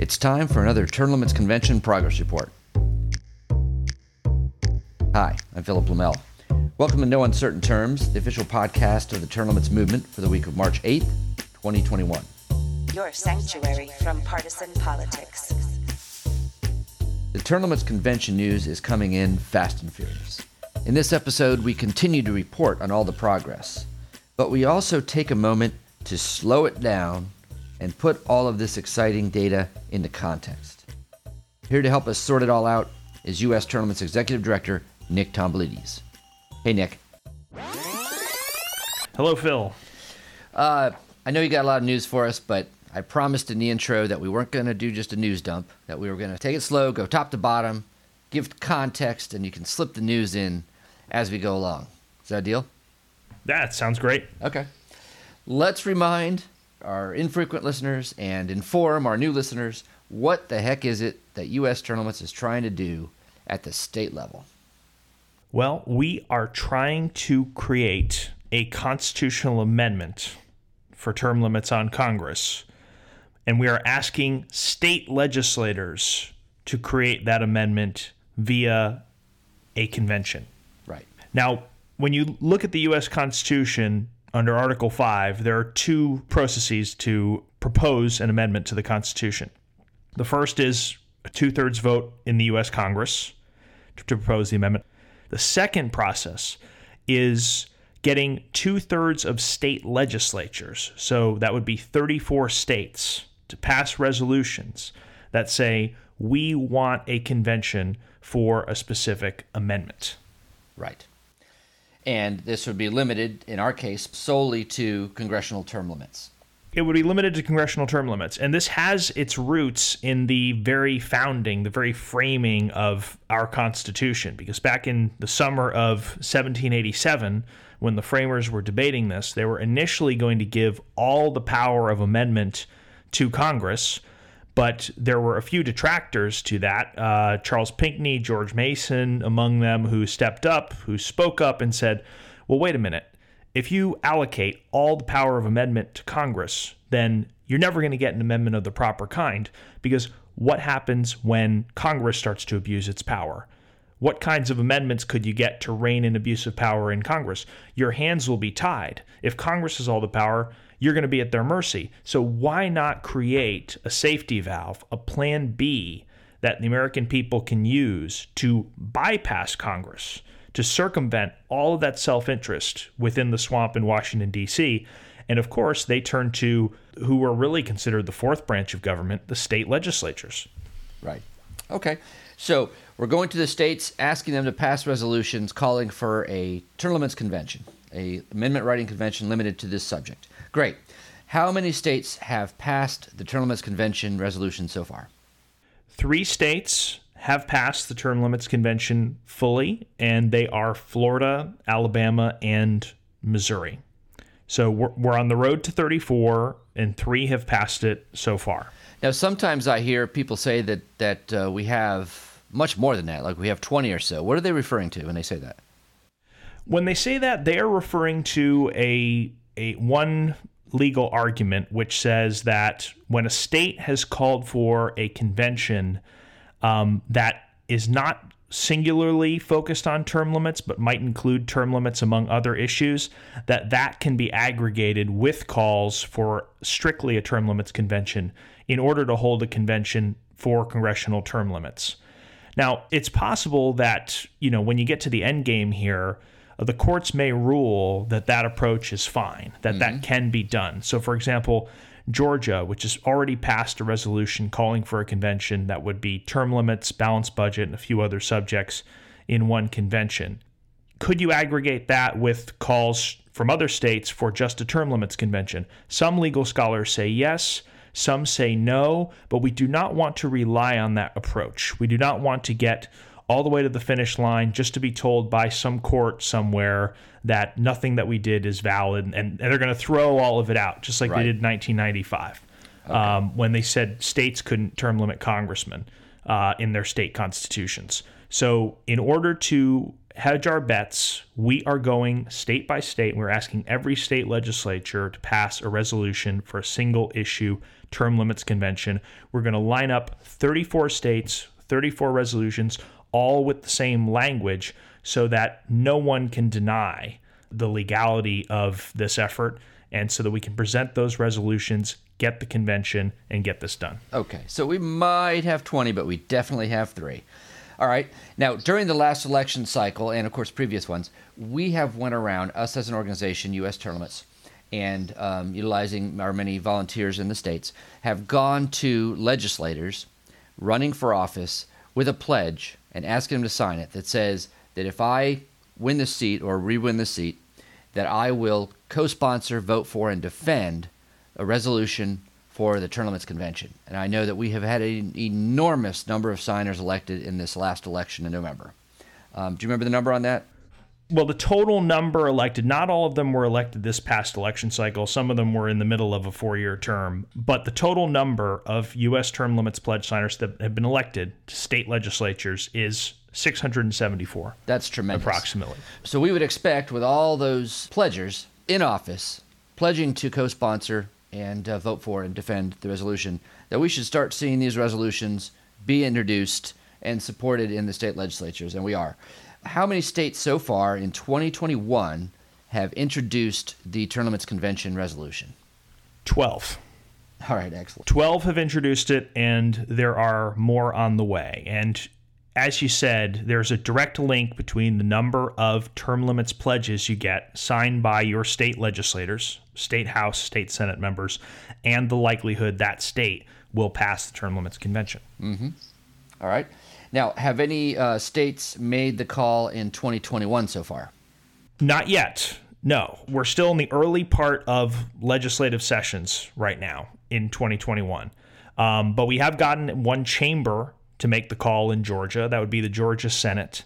It's time for another Term Limits Convention Progress Report. Hi, I'm Philip Blumel. Welcome to No Uncertain Terms, the official podcast of the Term Limits Movement for the week of March 8th, 2021. Your sanctuary from partisan politics. The Term Limits Convention news is coming in fast and furious. In this episode, we continue to report on all the progress, but we also take a moment to slow it down and put all of this exciting data into context. Here to help us sort it all out is U.S. Term Limits' Executive Director Nick Tomboulides. Hey, Nick. Hello, Phil. Uh, I know you got a lot of news for us, but I promised in the intro that we weren't going to do just a news dump, that we were going to take it slow, go top to bottom, give context, and you can slip the news in as we go along. Is that a deal? That sounds great. Okay. Let's remind our infrequent listeners and inform our new listeners what the heck is it that U.S. Term Limits is trying to do at the state level? Well, we are trying to create a constitutional amendment for term limits on Congress. And we are asking state legislators to create that amendment via a convention. Right. Now, when you look at the U.S. Constitution under Article 5, there are two processes to propose an amendment to the Constitution. The first is a two thirds vote in the U.S. Congress to, to propose the amendment. The second process is getting two thirds of state legislatures, so that would be 34 states, to pass resolutions that say, we want a convention for a specific amendment. Right. And this would be limited, in our case, solely to congressional term limits. It would be limited to congressional term limits. And this has its roots in the very founding, the very framing of our Constitution. Because back in the summer of 1787, when the framers were debating this, they were initially going to give all the power of amendment to Congress. But there were a few detractors to that. Uh, Charles Pinckney, George Mason, among them, who stepped up, who spoke up and said, well, wait a minute. If you allocate all the power of amendment to Congress, then you're never going to get an amendment of the proper kind because what happens when Congress starts to abuse its power? What kinds of amendments could you get to rein in abuse of power in Congress? Your hands will be tied. If Congress has all the power, you're going to be at their mercy. So why not create a safety valve, a plan B that the American people can use to bypass Congress, to circumvent all of that self interest within the swamp in Washington, D.C.? And of course, they turn to who were really considered the fourth branch of government, the state legislatures. Right. Okay. So we're going to the states, asking them to pass resolutions calling for a term limits convention, a amendment writing convention limited to this subject. Great. How many states have passed the term limits convention resolution so far? Three states have passed the term limits convention fully, and they are Florida, Alabama, and Missouri. So we're, we're on the road to 34, and three have passed it so far. Now, sometimes I hear people say that that uh, we have much more than that, like we have 20 or so. What are they referring to when they say that? When they say that, they are referring to a a one legal argument which says that when a state has called for a convention um, that is not singularly focused on term limits but might include term limits among other issues that that can be aggregated with calls for strictly a term limits convention in order to hold a convention for congressional term limits. Now it's possible that you know when you get to the end game here the courts may rule that that approach is fine, that mm-hmm. that can be done. So, for example, Georgia, which has already passed a resolution calling for a convention that would be term limits, balanced budget, and a few other subjects in one convention. Could you aggregate that with calls from other states for just a term limits convention? Some legal scholars say yes. Some say no, but we do not want to rely on that approach. We do not want to get all the way to the finish line just to be told by some court somewhere that nothing that we did is valid and, and they're going to throw all of it out, just like right. they did in 1995 okay. um, when they said states couldn't term limit congressmen uh, in their state constitutions. So, in order to hedge our bets. We are going state by state. We're asking every state legislature to pass a resolution for a single issue term limits convention. We're going to line up 34 states, 34 resolutions, all with the same language so that no one can deny the legality of this effort and so that we can present those resolutions, get the convention, and get this done. Okay, so we might have 20, but we definitely have three. All right. Now, during the last election cycle, and of course previous ones, we have went around us as an organization, U.S. Term Limits, and um, utilizing our many volunteers in the states, have gone to legislators running for office with a pledge and asking him to sign it that says that if I win the seat or re-win the seat, that I will co-sponsor, vote for, and defend a resolution for the Term Limits Convention. And I know that we have had an enormous number of signers elected in this last election in November. Um, do you remember the number on that? Well, the total number elected, not all of them were elected this past election cycle. Some of them were in the middle of a four year term. But the total number of U.S. term limits pledge signers that have been elected to state legislatures is 674. That's tremendous. Approximately. So we would expect, with all those pledgers in office pledging to co sponsor and uh, vote for and defend the resolution, that we should start seeing these resolutions be introduced and supported in the state legislatures. And we are. How many states so far in 2021 have introduced the Term Limits Convention resolution? 12. All right, excellent. 12 have introduced it, and there are more on the way. And as you said, there's a direct link between the number of term limits pledges you get signed by your state legislators, state House, state Senate members, and the likelihood that state will pass the term limits convention. Mm-hmm. All right. Now, have any uh, states made the call in 2021 so far? Not yet. No, we're still in the early part of legislative sessions right now in 2021. Um, but we have gotten one chamber to make the call in Georgia. That would be the Georgia Senate.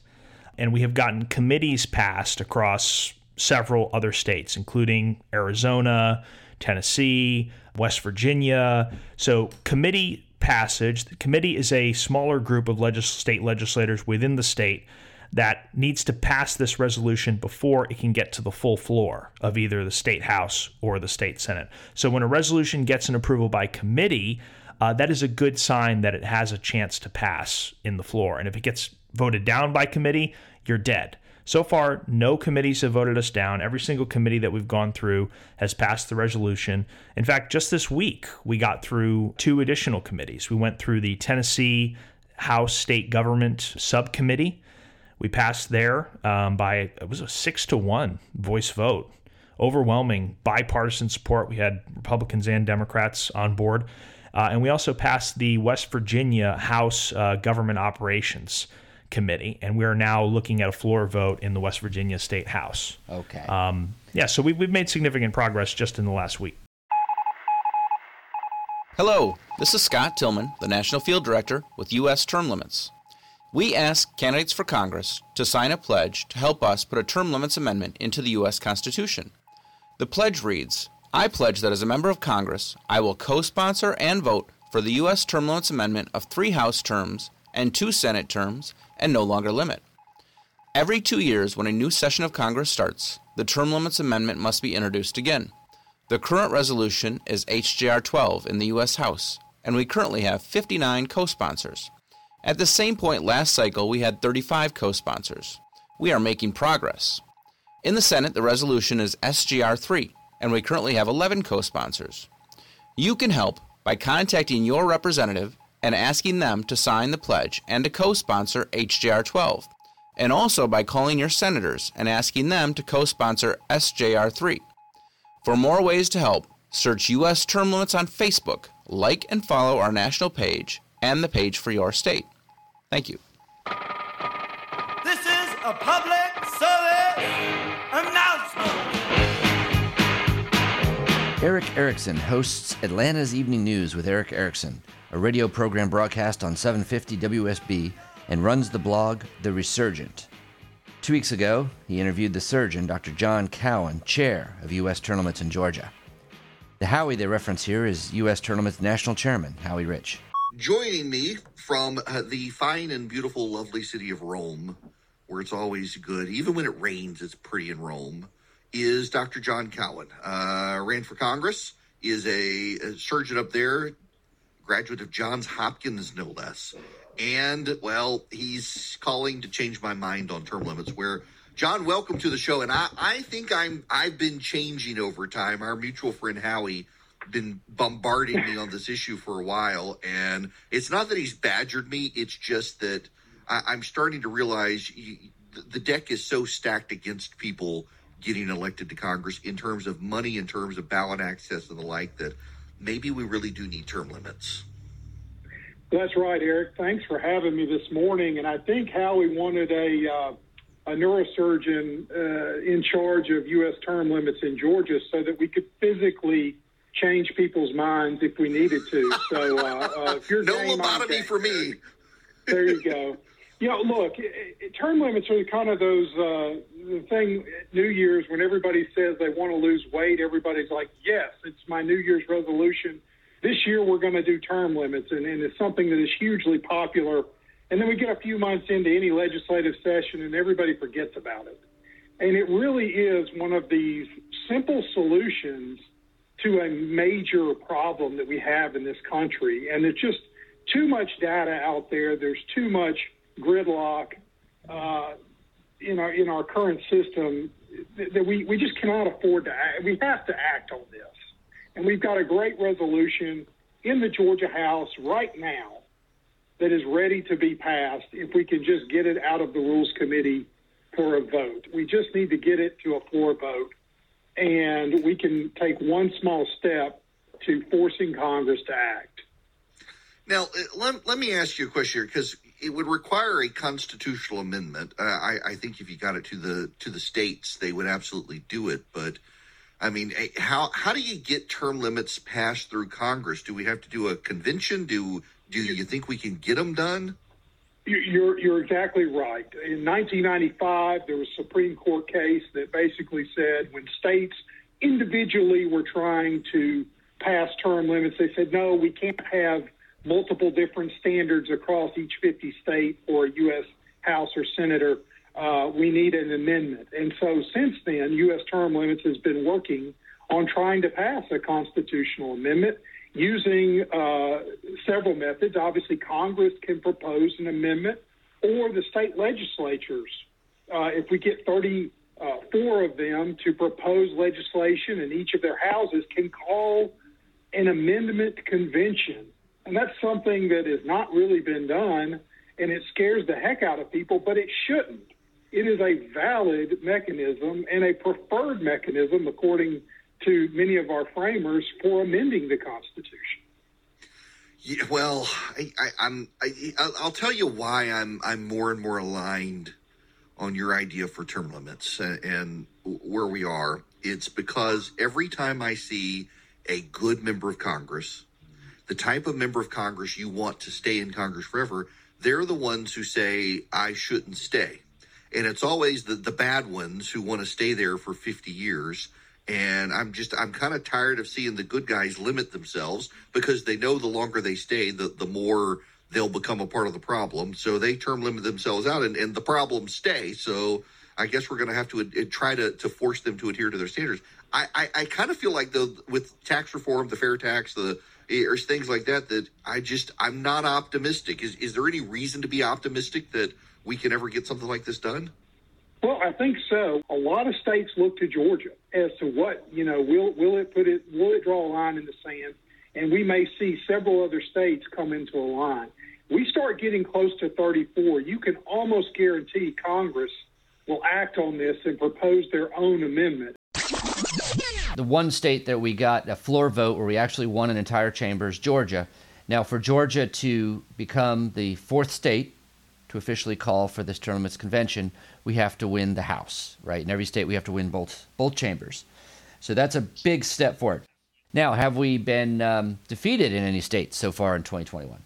And we have gotten committees passed across several other states, including Arizona, Tennessee, West Virginia. So, committee passage, the committee is a smaller group of state legislators within the state that needs to pass this resolution before it can get to the full floor of either the state house or the state senate. So when a resolution gets an approval by committee, uh, that is a good sign that it has a chance to pass in the floor. And if it gets voted down by committee, you're dead. So far, no committees have voted us down. Every single committee that we've gone through has passed the resolution. In fact, just this week, we got through two additional committees. We went through the Tennessee House State Government Subcommittee. We passed there um, by, it was a six to one voice vote. Overwhelming bipartisan support. We had Republicans and Democrats on board. Uh, and we also passed the West Virginia House uh, Government Operations Committee, and we are now looking at a floor vote in the West Virginia State House. Okay. Um, yeah, so we've, we've made significant progress just in the last week. Hello, this is Scott Tillman, the National Field Director with U.S. Term Limits. We ask candidates for Congress to sign a pledge to help us put a term limits amendment into the U.S. Constitution. The pledge reads I pledge that as a member of Congress, I will co sponsor and vote for the U.S. term limits amendment of three House terms and two Senate terms and no longer limit. Every two years, when a new session of Congress starts, the term limits amendment must be introduced again. The current resolution is HJR 12 in the U.S. House, and we currently have 59 co sponsors. At the same point last cycle, we had 35 co sponsors. We are making progress. In the Senate, the resolution is SJR 3, and we currently have 11 co sponsors. You can help by contacting your representative and asking them to sign the pledge and to co sponsor HJR 12, and also by calling your senators and asking them to co sponsor SJR 3. For more ways to help, search U.S. Term Limits on Facebook, like and follow our national page and the page for your state. Thank you. This is a public service announcement. Erick Erickson hosts Atlanta's Evening News with Erick Erickson, a radio program broadcast on 750 WSB, and runs the blog The Resurgent. Two weeks ago, he interviewed the surgeon, Dr. John Cowan, chair of U.S. Term Limits in Georgia. The Howie they reference here is U.S. Term Limits' national chairman, Howie Rich. Joining me from uh, the fine and beautiful, lovely city of Rome, where it's always good, even when it rains, it's pretty in Rome, is Dr. John Cowan. Uh, ran for Congress, is a, a surgeon up there, graduate of Johns Hopkins, no less. And, well, he's calling to change my mind on term limits, where John, welcome to the show. And I, I think I'm I've been changing over time. Our mutual friend Howie been bombarding me on this issue for a while, and it's not that he's badgered me. It's just that I, am starting to realize the deck is so stacked against people getting elected to Congress in terms of money, in terms of ballot access, and the like. That maybe we really do need term limits. That's right, Eric. Thanks for having me this morning. And I think Howie wanted a uh, a neurosurgeon uh, in charge of U.S. term limits in Georgia so that we could physically change people's minds if we needed to. So uh, uh, if you're no lobotomy for me. There you go. Know, look, term limits are kind of those uh, the thing. New Year's when everybody says they want to lose weight, everybody's like, "Yes, it's my New Year's resolution." This year we're going to do term limits, and, and it's something that is hugely popular and then we get a few months into any legislative session and everybody forgets about it. And it really is one of these simple solutions to a major problem that we have in this country. And it's just too much data out there. There's too much gridlock uh, in our in our current system that we, we just cannot afford to act. We have to act on this. And we've got a great resolution in the Georgia House right now that is ready to be passed if we can just get it out of the Rules Committee for a vote. We just need to get it to a floor vote, and we can take one small step to forcing Congress to act. Now, uh, let, let me ask you a question here because it would require a constitutional amendment. Uh, I, I think if you got it to the to the states, they would absolutely do it. But I mean, eh, how how do you get term limits passed through Congress? Do we have to do a convention? Do do you think we can get them done? You're you're exactly right. In 1995, there was a Supreme Court case that basically said when states individually were trying to pass term limits, they said no, we can't have multiple different standards across each 50 state or U.S. House or Senator. Uh, we need an amendment. And so since then, U.S. term limits has been working on trying to pass a constitutional amendment using uh, several methods. Obviously, Congress can propose an amendment, or the state legislatures, uh, if we get 34 of them to propose legislation in each of their houses, can call an amendment convention. And that's something that has not really been done, and it scares the heck out of people, but it shouldn't. It is a valid mechanism and a preferred mechanism, according to many of our framers for amending the Constitution. Yeah, well, I, am I, will tell you why I'm I'm more and more aligned on your idea for term limits and, and where we are. It's because every time I see a good member of Congress, the type of member of Congress you want to stay in Congress forever, they're the ones who say I shouldn't stay. And it's always the, the bad ones who want to stay there for 50 years and I'm just I'm kind of tired of seeing the good guys limit themselves because they know the longer they stay, the the more they'll become a part of the problem. So they term limit themselves out, and, and the problems stay. So I guess we're going to have to try to to force them to adhere to their standards. I I, I kind of feel like the with tax reform, the fair tax, the Eh, or things like that, that I just I'm not optimistic. Is is there any reason to be optimistic that we can ever get something like this done? Well, I think so. A lot of states look to Georgia as to what you know. Will will it put it? Will it draw a line in the sand? And we may see several other states come into a line. We start getting close to 34. You can almost guarantee Congress will act on this and propose their own amendment. The one state that we got a floor vote where we actually won an entire chamber is Georgia. Now, for Georgia to become the fourth state to officially call for this Term Limits convention, we have to win the House, right? In every state, we have to win both both chambers. So that's a big step forward. Now, have we been um, defeated in any states so far in 2021?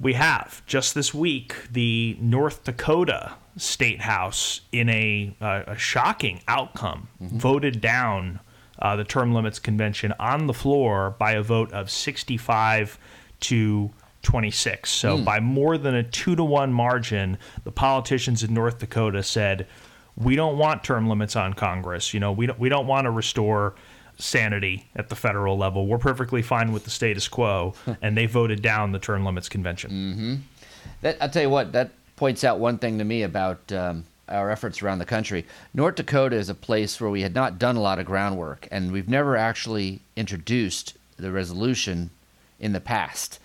We have. Just this week, the North Dakota State House, in a, uh, a shocking outcome, mm-hmm. voted down uh, the term limits convention on the floor by a vote of 65 to 26. So by more than a two to one margin, the politicians in North Dakota said, "We don't want term limits on Congress. You know, we don't we don't want to restore." Sanity at the federal level. We're perfectly fine with the status quo, and they voted down the term limits convention. That I'll tell you what. That points out one thing to me about um, our efforts around the country. North Dakota is a place where we had not done a lot of groundwork, and we've never actually introduced the resolution in the past.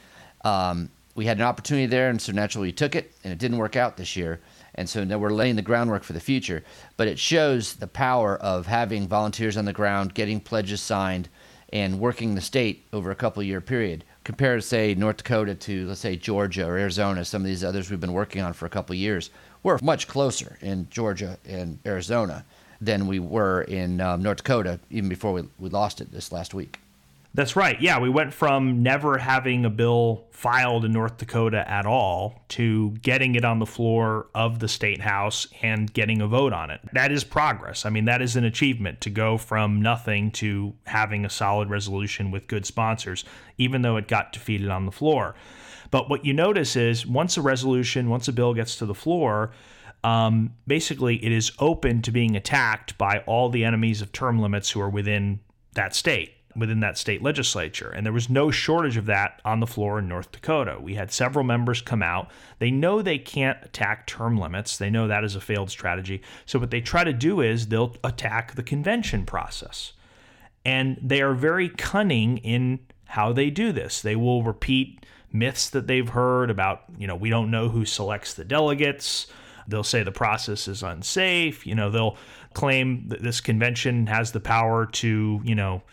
Um, we had an opportunity there, and so naturally we took it, and it didn't work out this year. And so now we're laying the groundwork for the future. But it shows the power of having volunteers on the ground, getting pledges signed, and working the state over a couple year period. Compared to say North Dakota to let's say Georgia or Arizona, some of these others we've been working on for a couple years, we're much closer in Georgia and Arizona than we were in um, North Dakota even before we, we lost it this last week. That's right. Yeah, we went from never having a bill filed in North Dakota at all to getting it on the floor of the state house and getting a vote on it. That is progress. I mean, that is an achievement to go from nothing to having a solid resolution with good sponsors, even though it got defeated on the floor. But what you notice is once a resolution, once a bill gets to the floor, um, basically it is open to being attacked by all the enemies of term limits who are within that state within that state legislature. And there was no shortage of that on the floor in North Dakota. We had several members come out. They know they can't attack term limits, they know that is a failed strategy. So, what they try to do is they'll attack the convention process. And they are very cunning in how they do this. They will repeat myths that they've heard about, you know, we don't know who selects the delegates. They'll say the process is unsafe. You know, they'll claim that this convention has the power to, you know,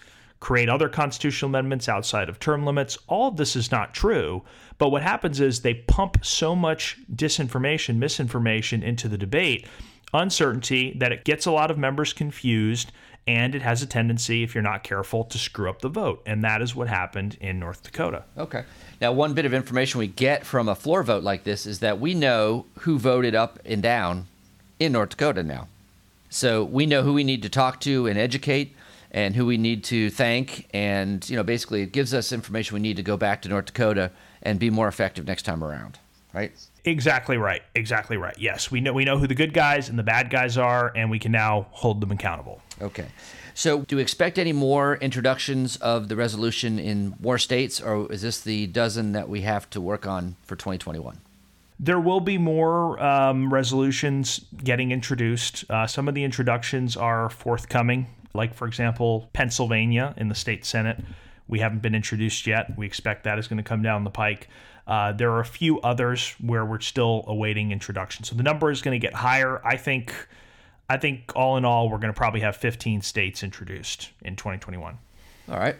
create other constitutional amendments outside of term limits. All of this is not true. But what happens is they pump so much disinformation, misinformation into the debate, uncertainty, that it gets a lot of members confused. And it has a tendency, if you're not careful, to screw up the vote. And that is what happened in North Dakota. Okay. Now, one bit of information we get from a floor vote like this is that we know who voted up and down in North Dakota now. So we know who we need to talk to and educate and who we need to thank. And, you know, basically it gives us information we need to go back to North Dakota and be more effective next time around, right? Exactly right. Exactly right. Yes, we know we know who the good guys and the bad guys are, and we can now hold them accountable. Okay. So, do we expect any more introductions of the resolution in more states, or is this the dozen that we have to work on for 2021? There will be more um, resolutions getting introduced. Uh, some of the introductions are forthcoming, like, for example, Pennsylvania in the state Senate. We haven't been introduced yet. We expect that is going to come down the pike. Uh, there are a few others where we're still awaiting introduction. So the number is going to get higher. I think. I think all in all, we're going to probably have 15 states introduced in 2021. All right.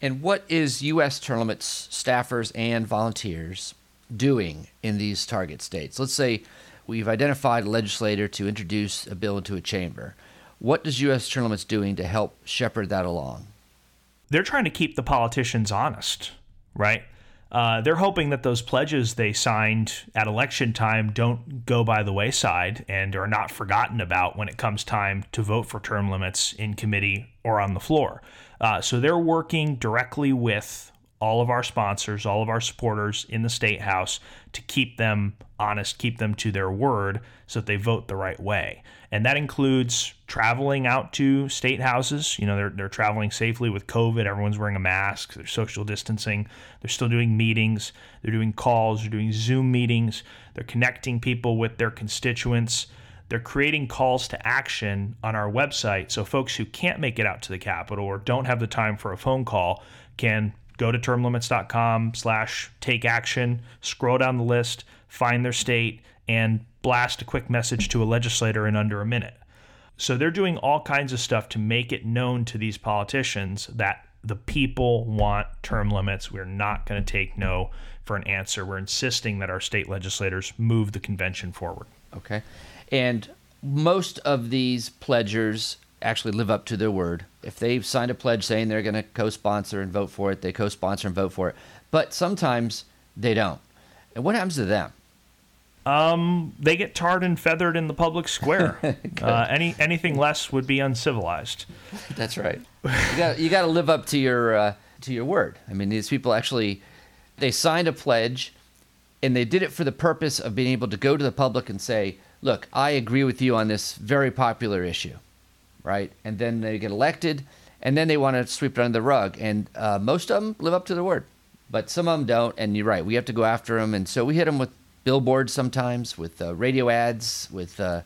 And what is U.S. Term Limits staffers and volunteers doing in these target states? Let's say we've identified a legislator to introduce a bill into a chamber. What does U.S. limits doing to help shepherd that along? They're trying to keep the politicians honest, right? Uh, they're hoping that those pledges they signed at election time don't go by the wayside and are not forgotten about when it comes time to vote for term limits in committee or on the floor. Uh, so they're working directly with all of our sponsors, all of our supporters in the state house to keep them honest, keep them to their word so that they vote the right way. And that includes traveling out to state houses. You know, they're, they're traveling safely with COVID. Everyone's wearing a mask. They're social distancing. They're still doing meetings. They're doing calls. They're doing Zoom meetings. They're connecting people with their constituents. They're creating calls to action on our website so folks who can't make it out to the Capitol or don't have the time for a phone call can go to termlimits.com slash take action, scroll down the list, find their state, and blast a quick message to a legislator in under a minute. So they're doing all kinds of stuff to make it known to these politicians that the people want term limits. We're not going to take no for an answer. We're insisting that our state legislators move the convention forward. Okay. And most of these pledgers actually live up to their word. If they've signed a pledge saying they're going to co sponsor and vote for it, they co sponsor and vote for it. But sometimes they don't. And what happens to them? Um, they get tarred and feathered in the public square. uh, any anything less would be uncivilized. That's right. You got you got to live up to your uh, to your word. I mean, these people actually They signed a pledge and they did it for the purpose of being able to go to the public and say, look, I agree with you on this very popular issue, right? And then they get elected and then they want to sweep it under the rug. And uh, most of them live up to their word, but some of them don't. And you're right, we have to go after them. And so we hit them with billboards sometimes, with uh, radio ads, with uh,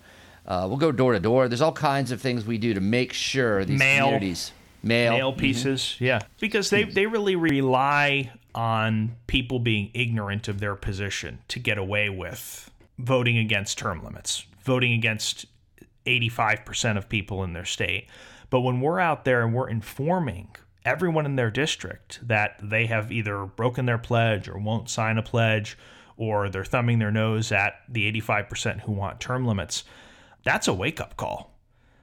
uh, we'll go door to door. There's all kinds of things we do to make sure these Mail. communities mail, Mail pieces, yeah, because they they really rely on people being ignorant of their position to get away with voting against term limits, voting against 85% of people in their state. But when we're out there and we're informing everyone in their district that they have either broken their pledge or won't sign a pledge or they're thumbing their nose at the 85% who want term limits, that's a wake up call.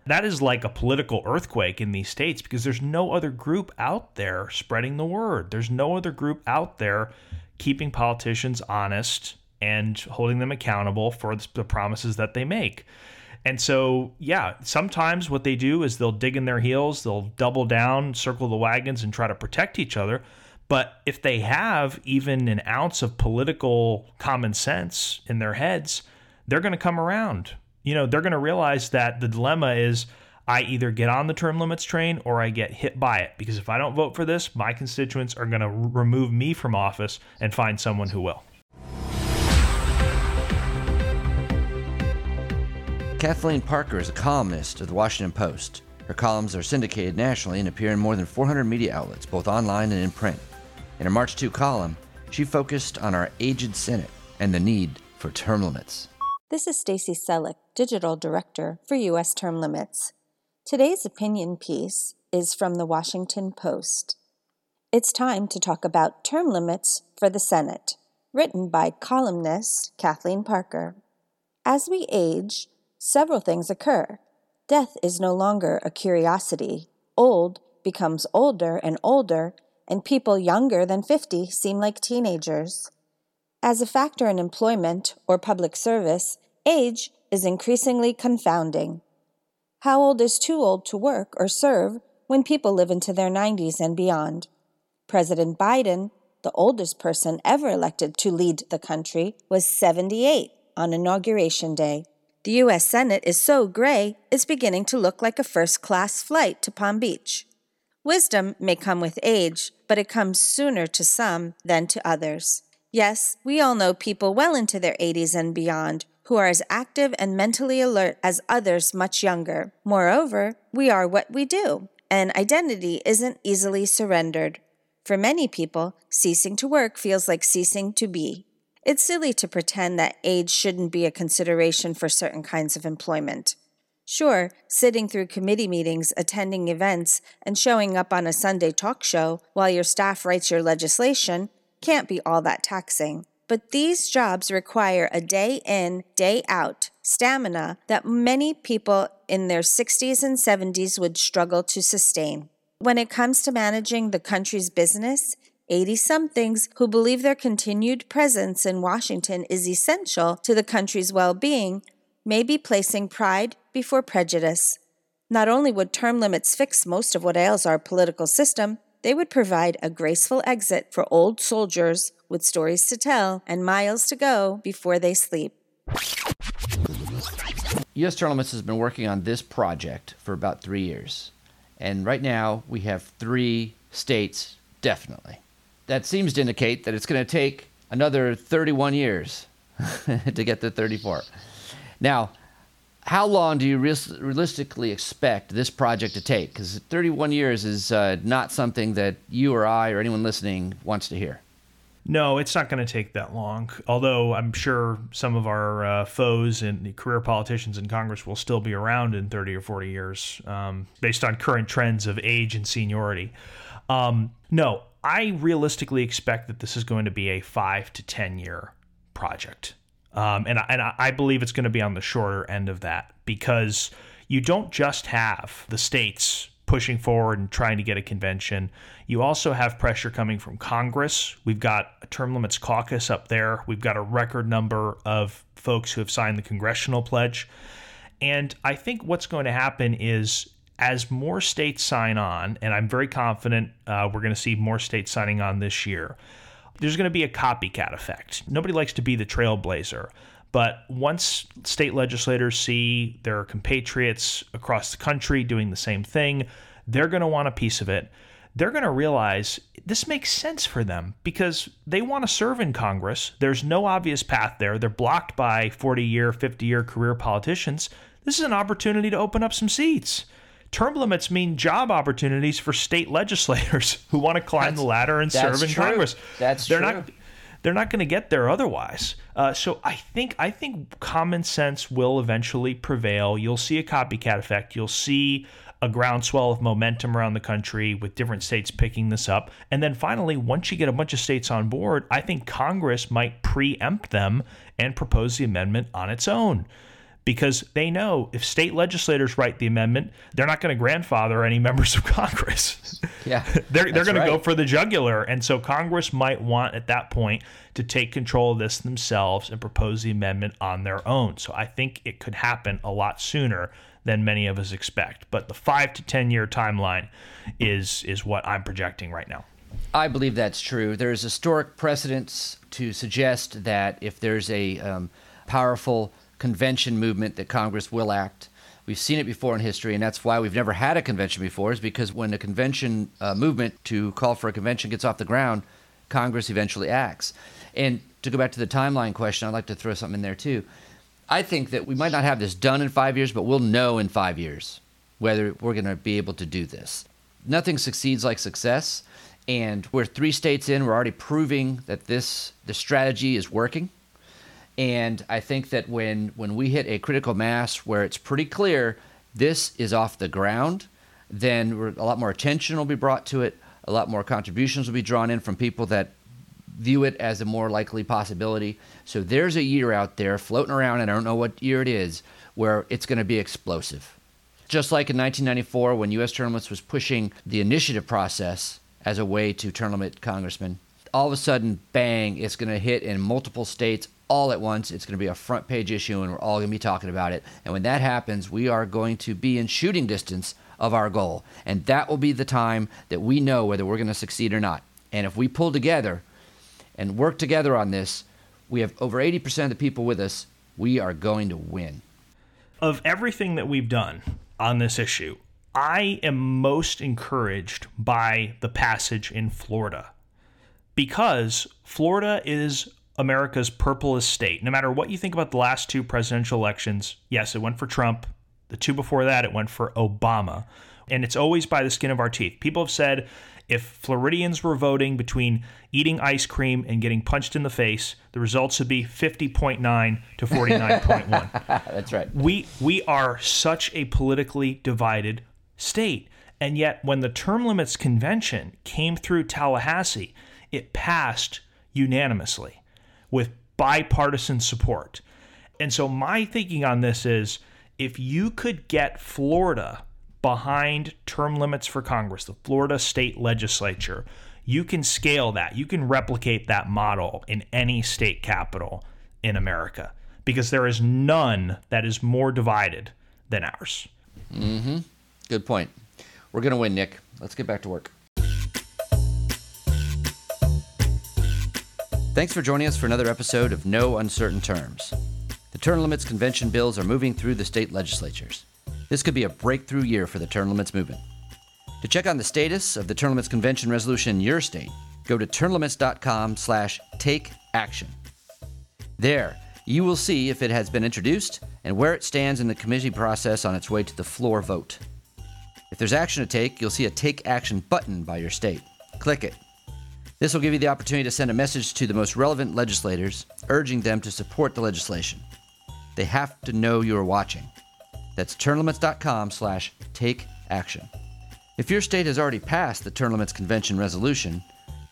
That is like a political earthquake in these states because there's no other group out there spreading the word. There's no other group out there keeping politicians honest and holding them accountable for the promises that they make. And so, yeah, sometimes what they do is they'll dig in their heels, they'll double down, circle the wagons, and try to protect each other. But if they have even an ounce of political common sense in their heads, they're going to come around you know, they're going to realize that the dilemma is I either get on the term limits train or I get hit by it. Because if I don't vote for this, my constituents are going to remove me from office and find someone who will. Kathleen Parker is a columnist of the Washington Post. Her columns are syndicated nationally and appear in more than 400 media outlets, both online and in print. In her March 2 column, she focused on our aged Senate and the need for term limits. This is Stacy Selleck, Digital Director for U.S. Term Limits. Today's opinion piece is from the Washington Post. It's time to talk about term limits for the Senate, written by columnist Kathleen Parker. As we age, several things occur. Death is no longer a curiosity. Old becomes older and older, and people younger than 50 seem like teenagers. As a factor in employment or public service, age is increasingly confounding. How old is too old to work or serve when people live into their 90s and beyond? President Biden, the oldest person ever elected to lead the country, was 78 on Inauguration Day. The U.S. Senate is so gray, it's beginning to look like a first class flight to Palm Beach. Wisdom may come with age, but it comes sooner to some than to others. Yes, we all know people well into their 80s and beyond who are as active and mentally alert as others much younger. Moreover, we are what we do, and identity isn't easily surrendered. For many people, ceasing to work feels like ceasing to be. It's silly to pretend that age shouldn't be a consideration for certain kinds of employment. Sure, sitting through committee meetings, attending events, and showing up on a Sunday talk show while your staff writes your legislation can't be all that taxing. But these jobs require a day in, day out stamina that many people in their 60s and 70s would struggle to sustain. When it comes to managing the country's business, 80 somethings who believe their continued presence in Washington is essential to the country's well being may be placing pride before prejudice. Not only would term limits fix most of what ails our political system, they would provide a graceful exit for old soldiers with stories to tell and miles to go before they sleep. U.S. Limits has been working on this project for about three years. And right now, we have three states definitely. That seems to indicate that it's going to take another 31 years to get to 34. Now, how long do you realistically expect this project to take? Because 31 years is uh, not something that you or I or anyone listening wants to hear. No, it's not going to take that long. Although I'm sure some of our uh, foes and career politicians in Congress will still be around in 30 or 40 years, um, based on current trends of age and seniority. Um, no, I realistically expect that this is going to be a five to 10 year project. Um, and and I believe it's going to be on the shorter end of that because you don't just have the states pushing forward and trying to get a convention. You also have pressure coming from Congress. We've got a term limits caucus up there. We've got a record number of folks who have signed the congressional pledge. And I think what's going to happen is as more states sign on, and I'm very confident uh, we're going to see more states signing on this year, There's going to be a copycat effect. Nobody likes to be the trailblazer. But once state legislators see their compatriots across the country doing the same thing, they're going to want a piece of it. They're going to realize this makes sense for them because they want to serve in Congress. There's no obvious path there. They're blocked by 40 year, 50 year career politicians. This is an opportunity to open up some seats. Term limits mean job opportunities for state legislators who want to climb That's- the ladder and serve in true. Congress. That's they're true. not they're not going to get there otherwise. Uh, so I think I think common sense will eventually prevail. You'll see a copycat effect. You'll see a groundswell of momentum around the country with different states picking this up. And then finally, once you get a bunch of states on board, I think Congress might preempt them and propose the amendment on its own. Because they know if state legislators write the amendment, they're not going to grandfather any members of Congress. Yeah, they're they're going to go for the jugular, and so Congress might want at that point to take control of this themselves and propose the amendment on their own. So I think it could happen a lot sooner than many of us expect. But the five to ten year timeline is is what I'm projecting right now. I believe that's true. There's historic precedents to suggest that if there's a um, powerful convention movement, that Congress will act. We've seen it before in history, and that's why we've never had a convention before. Is because when a convention uh, movement to call for a convention gets off the ground, Congress eventually acts. And to go back to the timeline question, I'd like to throw something in there too. I think that we might not have this done in five years, but we'll know in five years whether we're going to be able to do this. Nothing succeeds like success, and we're three states in. We're already proving that this the strategy is working. And I think that when when we hit a critical mass where it's pretty clear this is off the ground, then a lot more attention will be brought to it. A lot more contributions will be drawn in from people that view it as a more likely possibility. So there's a year out there floating around, and I don't know what year it is, where it's going to be explosive. Just like in 1994, when U.S. Term Limits was pushing the initiative process as a way to term limit congressmen, all of a sudden, bang, it's going to hit in multiple states all at once. It's going to be a front page issue, and we're all going to be talking about it. And when that happens, we are going to be in shooting distance of our goal. And that will be the time that we know whether we're going to succeed or not. And if we pull together and work together on this, we have over 80% of the people with us. We are going to win. of everything that we've done on this issue, I am most encouraged by the passage in Florida because Florida is America's purplest state. No matter what you think about the last two presidential elections, yes, it went for Trump. The two before that, it went for Obama. And it's always by the skin of our teeth. People have said if Floridians were voting between eating ice cream and getting punched in the face, the results would be 50.9 to 49.1 That's right. we we are such a politically divided state and yet when the term limits convention came through Tallahassee it passed unanimously with bipartisan support and so my thinking on this is if you could get Florida behind term limits for Congress the Florida state legislature you can scale that you can replicate that model in any state capital in America because there is none that is more divided than ours. Mm-hmm. Good point. We're going to win, Nick. Let's get back to work. Thanks for joining us for another episode of No Uncertain Terms. The term limits convention bills are moving through the state legislatures. This could be a breakthrough year for the term limits movement. To check on the status of the term limits convention resolution in your state, go to termlimits.com slash take action. There, you will see if it has been introduced and where it stands in the committee process on its way to the floor vote. If there's action to take, you'll see a Take Action button by your state. Click it. This will give you the opportunity to send a message to the most relevant legislators, urging them to support the legislation. They have to know you are watching. That's termlimits.com slash take action. If your state has already passed the Term Limits Convention resolution,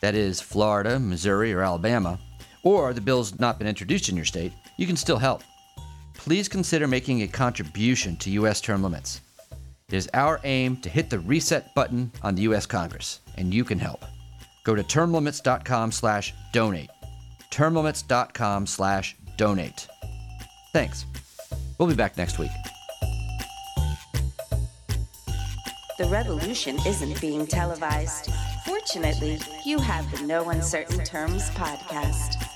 that is Florida, Missouri, or Alabama, or the bill's not been introduced in your state, you can still help. Please consider making a contribution to U.S. term limits. It is our aim to hit the reset button on the U.S. Congress, and you can help. Go to termlimits.com slash donate. termlimits.com slash donate. Thanks. We'll be back next week. The revolution isn't being televised. Fortunately, you have the No Uncertain Terms podcast.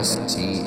USTL.